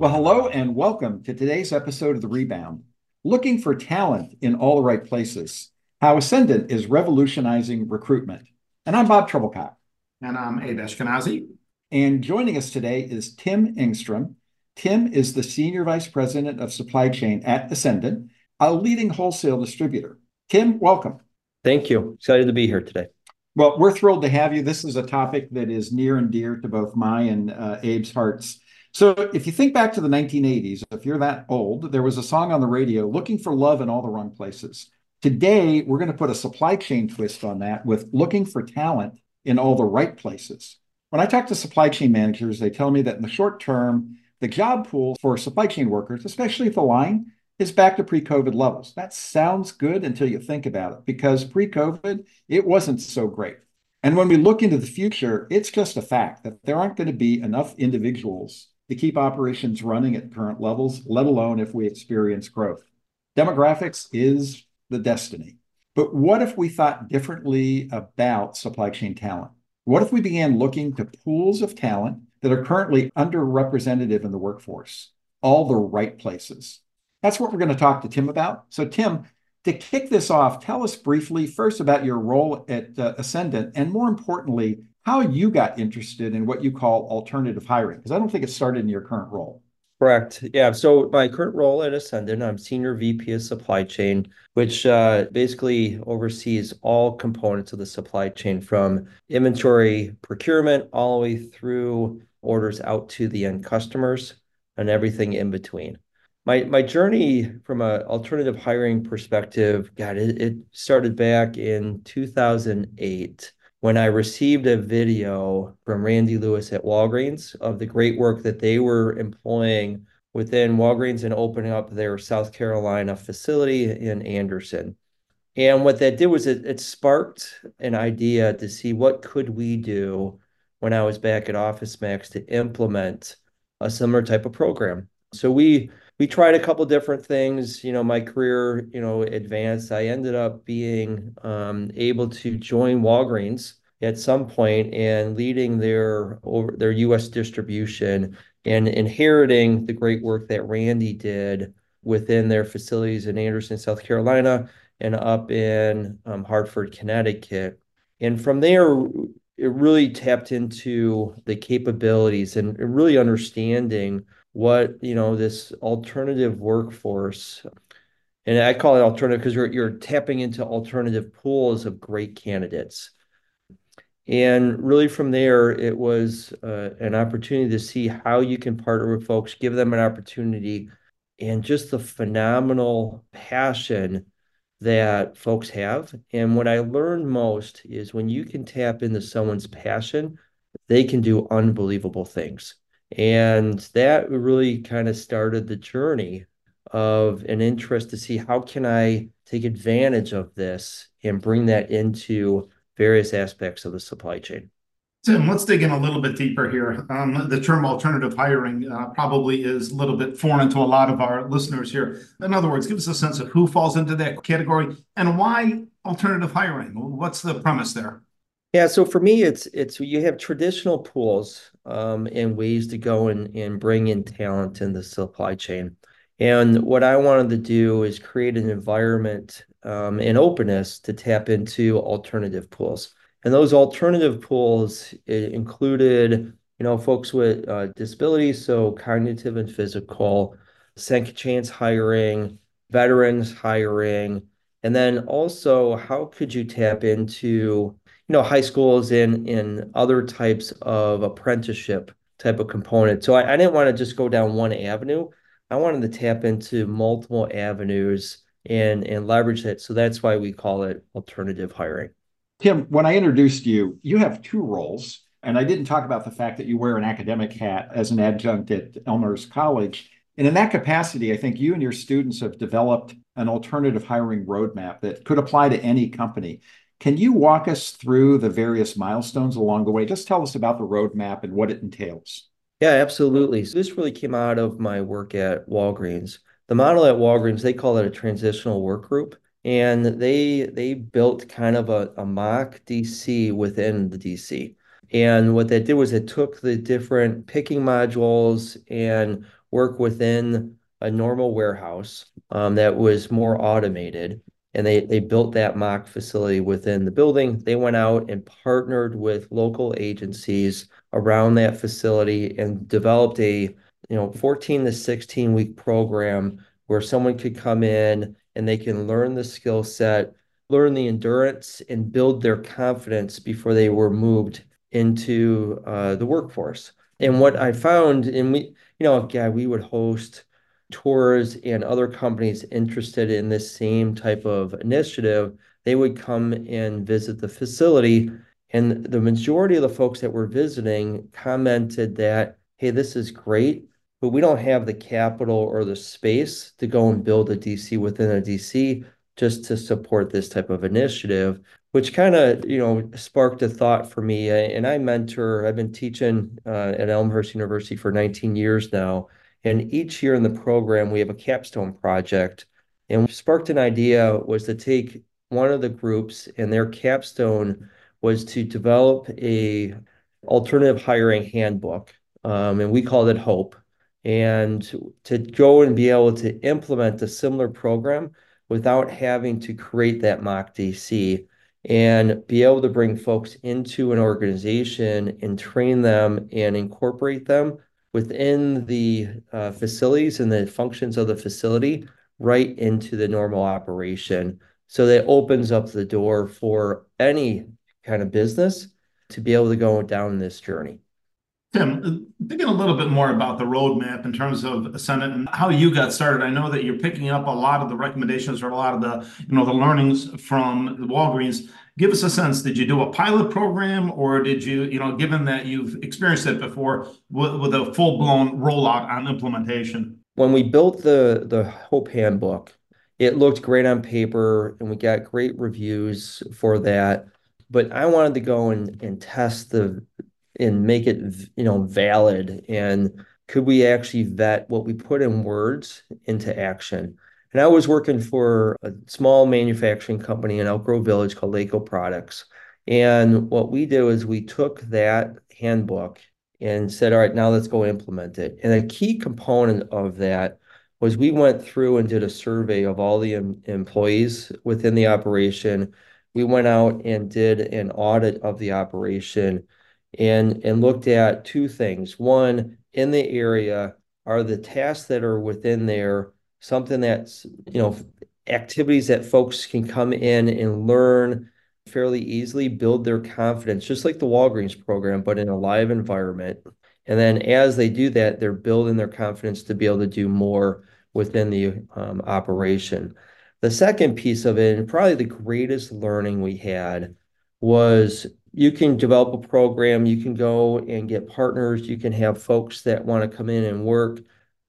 Well, hello and welcome to today's episode of The Rebound. Looking for talent in all the right places. How Essendant is revolutionizing recruitment. And I'm Bob Trebilcock. And I'm Abe Eshkenazi. And joining us today is Tim Engstrom. Tim is the Senior Vice President of Supply Chain at Essendant, a leading wholesale distributor. Tim, welcome. Thank you. Excited to be here today. Well, we're thrilled to have you. This is a topic that is near and dear to both my and uh, Abe's hearts. So if you think back to the 1980s, if you're that old, there was a song on the radio, Looking for Love in All the Wrong Places. Today, we're going to put a supply chain twist on that with looking for talent in all the right places. When I talk to supply chain managers, they tell me that in the short term, the job pool for supply chain workers, especially at the line, is back to pre COVID levels. That sounds good until you think about it, because pre COVID, it wasn't so great. And when we look into the future, it's just a fact that there aren't going to be enough individuals to keep operations running at current levels, let alone if we experience growth. Demographics is the destiny. But what if we thought differently about supply chain talent? What if we began looking to pools of talent that are currently underrepresented in the workforce, all the right places? That's what we're going to talk to Tim about. So, Tim, to kick this off, tell us briefly first about your role at uh, Essendant, and more importantly, how you got interested in what you call alternative hiring, because I don't think it started in your current role. Correct. Yeah. So my current role at Essendant, I'm Senior VP of Supply Chain, which uh, basically oversees all components of the supply chain from inventory procurement all the way through orders out to the end customers and everything in between. My my journey from an alternative hiring perspective, God, it, it started back in 2008 when I received a video from Randy Lewis at Walgreens of the great work that they were employing within Walgreens and opening up their South Carolina facility in Anderson. And what that did was it, it sparked an idea to see what could we do when I was back at Office Max to implement a similar type of program. So we we tried a couple different things. You know, my career, you know, advanced. I ended up being um, able to join Walgreens at some point and leading their over their U.S. distribution and inheriting the great work that Randy did within their facilities in Anderson, South Carolina, and up in um, Hartford, Connecticut. And from there, it really tapped into the capabilities and really understanding what you know this alternative workforce and i call it alternative because you're, you're tapping into alternative pools of great candidates. And really from there it was uh, an opportunity to see how you can partner with folks give them an opportunity and just the phenomenal passion that folks have. And what i learned most is when you can tap into someone's passion they can do unbelievable things and that really kind of started the journey of an interest to see how can I take advantage of this and bring that into various aspects of the supply chain. Tim, let's dig in a little bit deeper here. Um, the term alternative hiring uh, probably is a little bit foreign to a lot of our listeners here. In other words, give us a sense of who falls into that category and why alternative hiring. What's the premise there? Yeah, so for me, it's it's you have traditional pools um, and ways to go and, and bring in talent in the supply chain. And what I wanted to do is create an environment um, and openness to tap into alternative pools. And those alternative pools included, you know, folks with uh, disabilities, so cognitive and physical, second chance hiring, veterans hiring, and then also how could you tap into you know high schools and in other types of apprenticeship type of component. So I, I didn't want to just go down one avenue. I wanted to tap into multiple avenues and and leverage that. So that's why we call it alternative hiring. Tim, when I introduced you, you have two roles and I didn't talk about the fact that you wear an academic hat as an adjunct at Elmhurst College. And in that capacity, I think you and your students have developed an alternative hiring roadmap that could apply to any company. Can you walk us through the various milestones along the way? Just tell us about the roadmap and what it entails. Yeah, absolutely. So this really came out of my work at Walgreens. The model at Walgreens, they call it a transitional work group. And they they built kind of a, a mock DC within the DC. And what they did was it took the different picking modules and work within a normal warehouse um, that was more automated. And they, they built that mock facility within the building. They went out and partnered with local agencies around that facility and developed a you know 14 to 16 week program where someone could come in and they can learn the skill set, learn the endurance, and build their confidence before they were moved into uh, the workforce. And what I found, and we, you know, yeah, we would host tours and other companies interested in this same type of initiative, they would come and visit the facility. And the majority of the folks that were visiting commented that, hey, this is great, but we don't have the capital or the space to go and build a DC within a DC just to support this type of initiative which kind of you know sparked a thought for me and i mentor i've been teaching uh, at elmhurst university for 19 years now and each year in the program we have a capstone project. And sparked an idea was to take one of the groups and their capstone was to develop a alternative hiring handbook um, and we called it hope. And to go and be able to implement a similar program without having to create that mock DC and be able to bring folks into an organization and train them and incorporate them within the uh, facilities and the functions of the facility right into the normal operation. So that opens up the door for any kind of business to be able to go down this journey. Tim, thinking a little bit more about the roadmap in terms of Essendant and how you got started. I know that you're picking up a lot of the recommendations or a lot of the, you know, the learnings from the Walgreens. Give us a sense. Did you do a pilot program, or did you, you know, given that you've experienced it before, with, a full blown rollout on implementation? When we built the the Hope Handbook, it looked great on paper, and we got great reviews for that. But I wanted to go and, and test the and make it you know valid and could we actually vet what we put in words into action and i was working for a small manufacturing company in elk grove village called laco products. And what we did is we took that handbook and said all right now let's go implement it. And a key component of that was we went through and did a survey of all the em- employees within the operation. We went out and did an audit of the operation and and looked at two things. One, in the area, are the tasks that are within there something that's, you know, activities that folks can come in and learn fairly easily, build their confidence, just like the Walgreens program, but in a live environment. And then as they do that, they're building their confidence to be able to do more within the um, operation. The second piece of it, and probably the greatest learning we had, was you can develop a program, you can go and get partners, you can have folks that want to come in and work,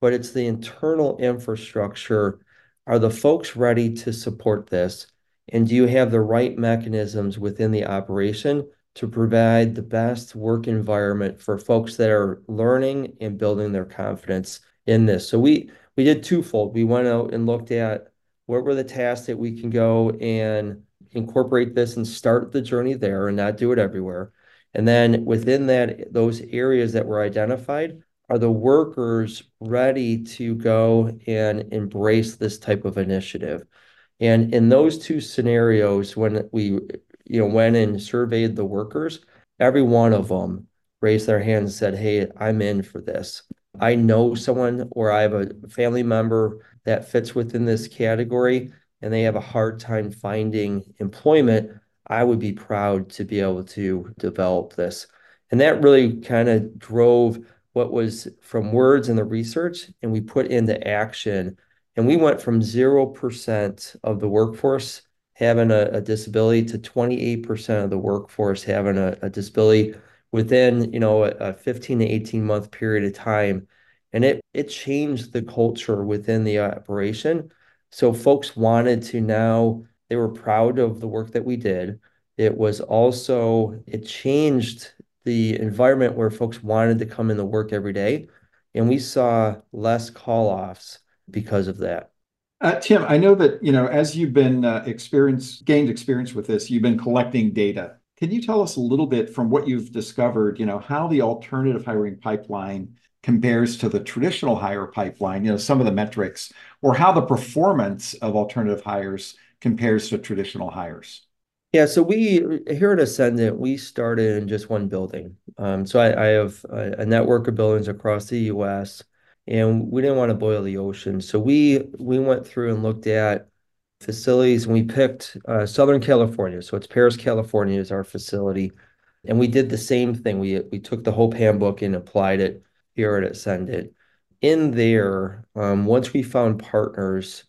but it's the internal infrastructure. Are the folks ready to support this? And do you have the right mechanisms within the operation to provide the best work environment for folks that are learning and building their confidence in this? So we we did twofold. We went out and looked at what were the tasks that we can go and incorporate this and start the journey there and not do it everywhere. And then within that, those areas that were identified, are the workers ready to go and embrace this type of initiative? And in those two scenarios, when we you know went and surveyed the workers, every one of them raised their hand and said, "Hey, I'm in for this. I know someone or I have a family member that fits within this category and they have a hard time finding employment, I would be proud to be able to develop this. And that really kind of drove what was from words in the research and we put into action. And we went from 0% of the workforce having a, a disability to 28% of the workforce having a, a disability within, you know, a 15 to 18 month period of time. And it it changed the culture within the operation. So folks wanted to now, they were proud of the work that we did. It was also, it changed the environment where folks wanted to come into work every day. And we saw less call offs because of that. Uh, Tim, I know that, you know, as you've been uh, experience gained experience with this, you've been collecting data. Can you tell us a little bit from what you've discovered, you know, how the alternative hiring pipeline compares to the traditional hire pipeline, you know, some of the metrics, or how the performance of alternative hires compares to traditional hires? Yeah, so we here at Essendant, we started in just one building. Um, so I, I have a, a network of buildings across the US and we didn't want to boil the ocean. So we we went through and looked at facilities and we picked uh, Southern California. So it's Perris, California is our facility. And we did the same thing. We we took the Hope handbook and applied it here at Essendant. In there, um, once we found partners,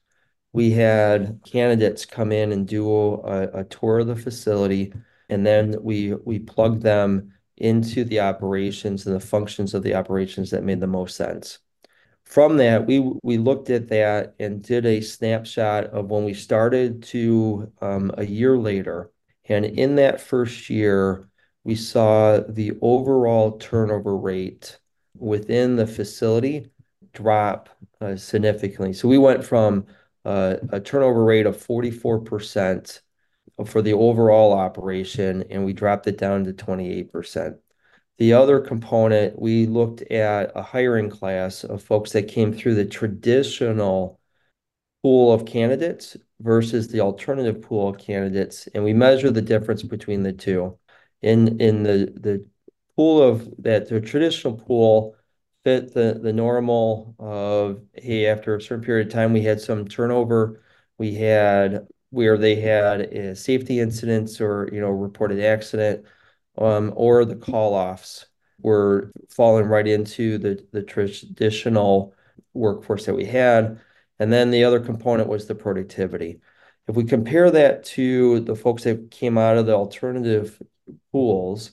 we had candidates come in and do a, a tour of the facility, and then we we plugged them into the operations and the functions of the operations that made the most sense from that, we we looked at that and did a snapshot of when we started to um, a year later. And in that first year, we saw the overall turnover rate within the facility drop uh, significantly. So we went from a turnover rate of 44% for the overall operation, and we dropped it down to 28%. The other component, we looked at a hiring class of folks that came through the traditional pool of candidates versus the alternative pool of candidates, and we measure the difference between the two. In in the the pool of that the traditional pool fit the the normal of hey after a certain period of time we had some turnover we had where they had safety incidents or you know reported accident um, or the call-offs were falling right into the, the traditional workforce that we had. And then the other component was the productivity. If we compare that to the folks that came out of the alternative pools,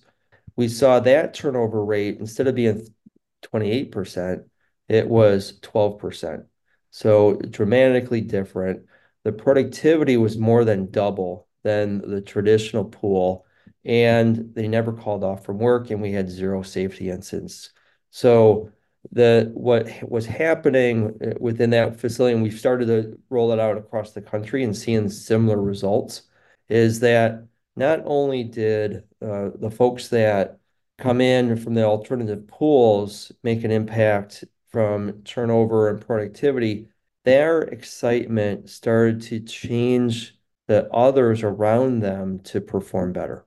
we saw that turnover rate, instead of being 28%, it was 12%. So dramatically different. The productivity was more than double than the traditional pool and they never called off from work, and we had zero safety incidents. So the what was happening uh, within that facility, and we've started to roll it out across the country and seeing similar results, is that not only did uh, the folks that come in from the alternative pools make an impact from turnover and productivity, their excitement started to change the others around them to perform better.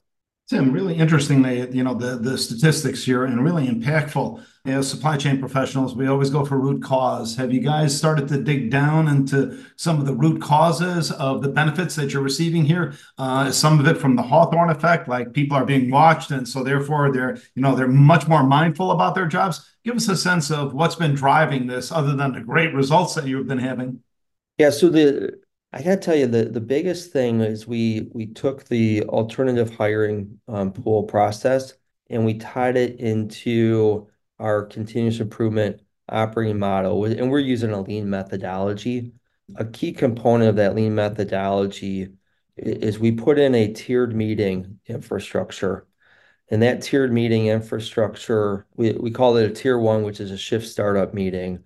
Tim, really interestingly, you know, the, statistics here and really impactful. As supply chain professionals, we always go for root cause. Have you guys started to dig down into some of the root causes of the benefits that you're receiving here? Uh, some of it from the Hawthorne effect, like people are being watched, and so therefore they're, you know, they're much more mindful about their jobs. Give us a sense of what's been driving this, other than the great results that you've been having. Yeah, so the I gotta tell you, the the biggest thing is we we took the alternative hiring um, pool process and we tied it into our continuous improvement operating model, and we're using a lean methodology. A key component of that lean methodology is we put in a tiered meeting infrastructure. And that tiered meeting infrastructure, we, we call it a tier one, which is a shift startup meeting.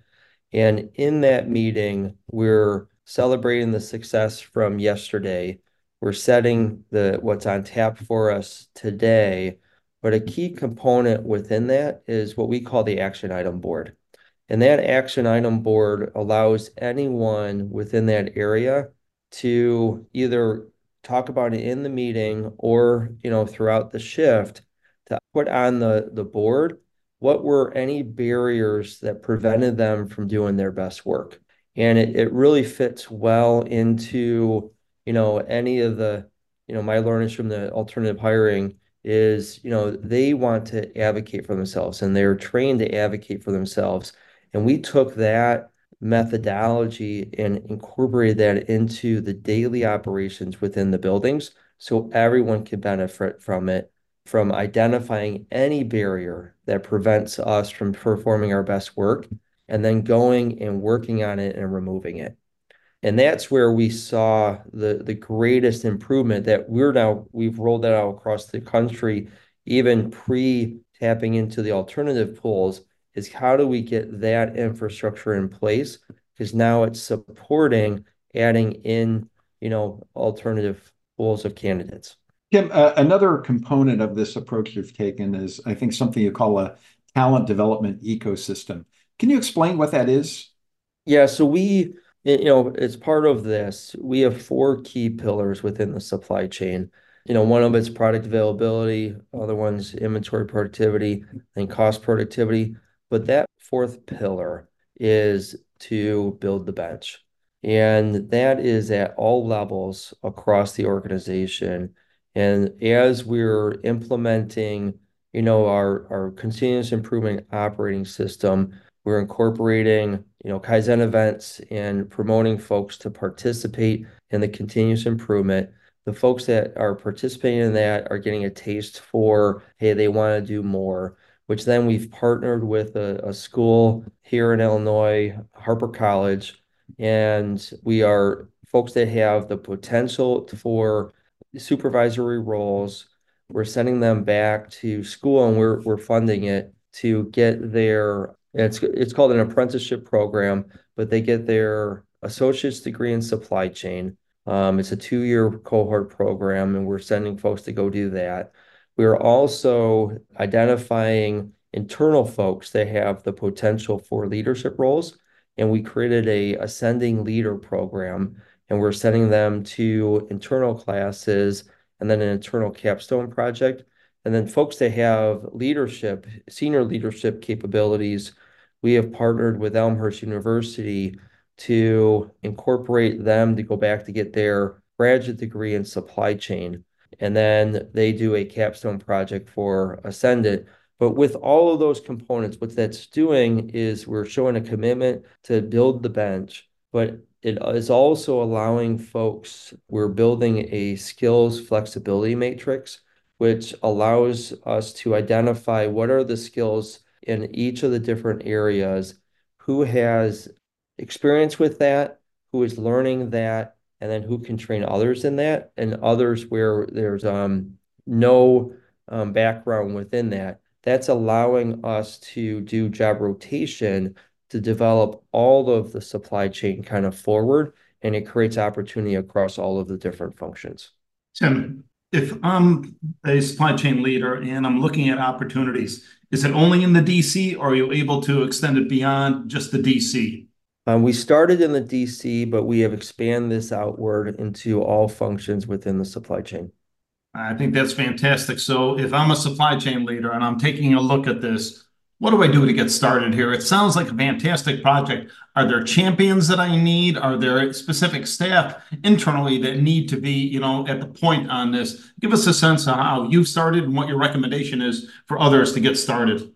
And in that meeting, we're celebrating the success from yesterday. We're setting the what's on tap for us today. But a key component within that is what we call the action item board. And that action item board allows anyone within that area to either talk about it in the meeting or, you know, throughout the shift to put on the, the board what were any barriers that prevented them from doing their best work and it, it really fits well into you know any of the you know my learnings from the alternative hiring is you know they want to advocate for themselves and they're trained to advocate for themselves. And we took that methodology and incorporated that into the daily operations within the buildings so everyone can benefit from it from identifying any barrier that prevents us from performing our best work and then going and working on it and removing it. And that's where we saw the, the greatest improvement that we're now, we've rolled that out across the country, even pre tapping into the alternative pools, is how do we get that infrastructure in place? Because now it's supporting adding in, you know, alternative pools of candidates. Tim, uh, another component of this approach you've taken is, I think, something you call a talent development ecosystem. Can you explain what that is? Yeah, so we, you know, as part of this, we have four key pillars within the supply chain. You know, one of it's product availability, other one's inventory productivity and cost productivity. But that fourth pillar is to build the bench. And that is at all levels across the organization. And as we're implementing, you know, our, our continuous improvement operating system, we're incorporating, you know, Kaizen events and promoting folks to participate in the continuous improvement. The folks that are participating in that are getting a taste for, hey, they want to do more, which then we've partnered with a, a school here in Illinois, Harper College, and we are folks that have the potential for supervisory roles. We're sending them back to school and we're, we're funding it to get their it's it's called an apprenticeship program, but they get their associate's degree in supply chain. Um, it's a two-year cohort program, and we're sending folks to go do that. We're also identifying internal folks that have the potential for leadership roles, and we created a ascending leader program, and we're sending them to internal classes and then an internal capstone project. And then folks that have leadership, senior leadership capabilities we have partnered with Elmhurst University to incorporate them to go back to get their graduate degree in supply chain. And then they do a capstone project for Essendant. But with all of those components, what that's doing is we're showing a commitment to build the bench, but it is also allowing folks, we're building a skills flexibility matrix, which allows us to identify what are the skills in each of the different areas who has experience with that, who is learning that, and then who can train others in that, and others where there's um, no um, background within that. That's allowing us to do job rotation to develop all of the supply chain kind of forward, and it creates opportunity across all of the different functions. Tim, if I'm a supply chain leader and I'm looking at opportunities, is it only in the DC or are you able to extend it beyond just the DC? Um, we started in the DC, but we have expanded this outward into all functions within the supply chain. I think that's fantastic. So if I'm a supply chain leader and I'm taking a look at this, what do I do to get started here? It sounds like a fantastic project. Are there champions that I need? Are there specific staff internally that need to be, you know, at the point on this? Give us a sense of how you've started and what your recommendation is for others to get started.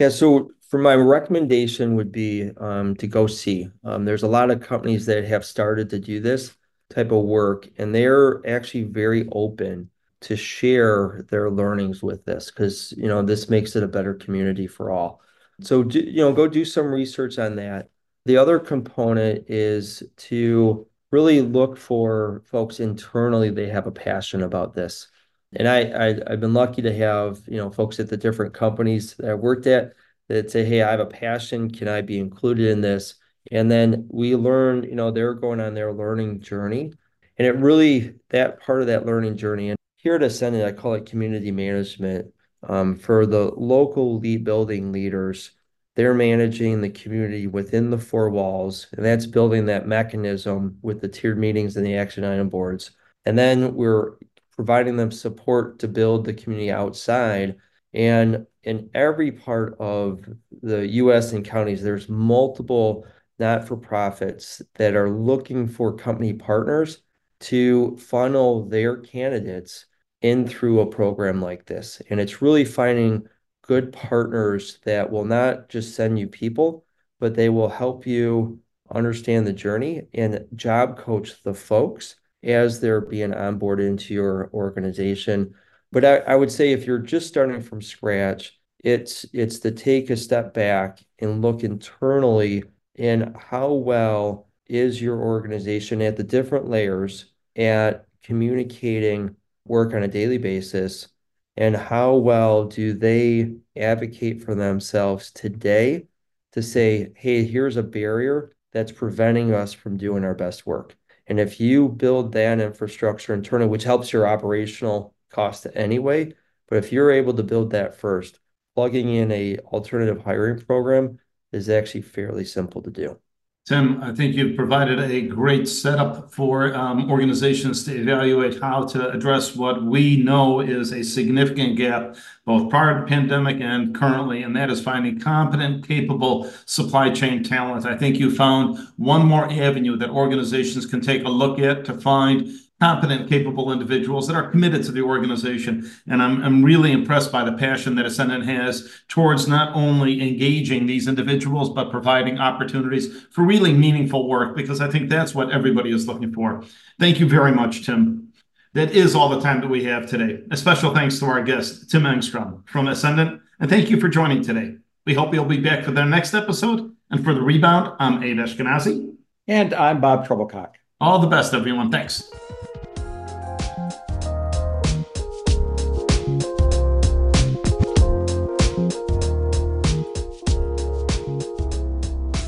Yeah, so for my recommendation would be um, to go see. Um, there's a lot of companies that have started to do this type of work, and they're actually very open to share their learnings with this because you know this makes it a better community for all. So do, you know go do some research on that. The other component is to really look for folks internally they have a passion about this. And I, I i've been lucky to have you know folks at the different companies that i've worked at that say hey i have a passion. Can i be included in this? And then we learn you know they're going on their learning journey. And it really that part of that learning journey and here at Essendant, I call it community management. Um, for the local lead building leaders, they're managing the community within the four walls, and that's building that mechanism with the tiered meetings and the action item boards. And then we're providing them support to build the community outside. And in every part of the US and counties, there's multiple not for profits that are looking for company partners to funnel their candidates in through a program like this. And it's really finding good partners that will not just send you people, but they will help you understand the journey and job coach the folks as they're being onboarded into your organization. But I, I would say if you're just starting from scratch, it's it's to take a step back and look internally in how well is your organization at the different layers at communicating work on a daily basis and how well do they advocate for themselves today to say, hey, here's a barrier that's preventing us from doing our best work. And if you build that infrastructure internally, which helps your operational cost anyway, but if you're able to build that first, plugging in a alternative hiring program is actually fairly simple to do. Tim, I think you've provided a great setup for um, organizations to evaluate how to address what we know is a significant gap, both prior to the pandemic and currently, and that is finding competent, capable supply chain talent. I think you found one more avenue that organizations can take a look at to find competent, capable individuals that are committed to the organization. And I'm, I'm really impressed by the passion that Essendant has towards not only engaging these individuals, but providing opportunities for really meaningful work, because I think that's what everybody is looking for. Thank you very much, Tim. That is all the time that we have today. A special thanks to our guest, Tim Engstrom from Essendant, and thank you for joining today. We hope you'll be back for the next episode. And for the rebound, I'm Abe Eshkenazi. And I'm Bob Trebilcock. All the best, everyone. Thanks.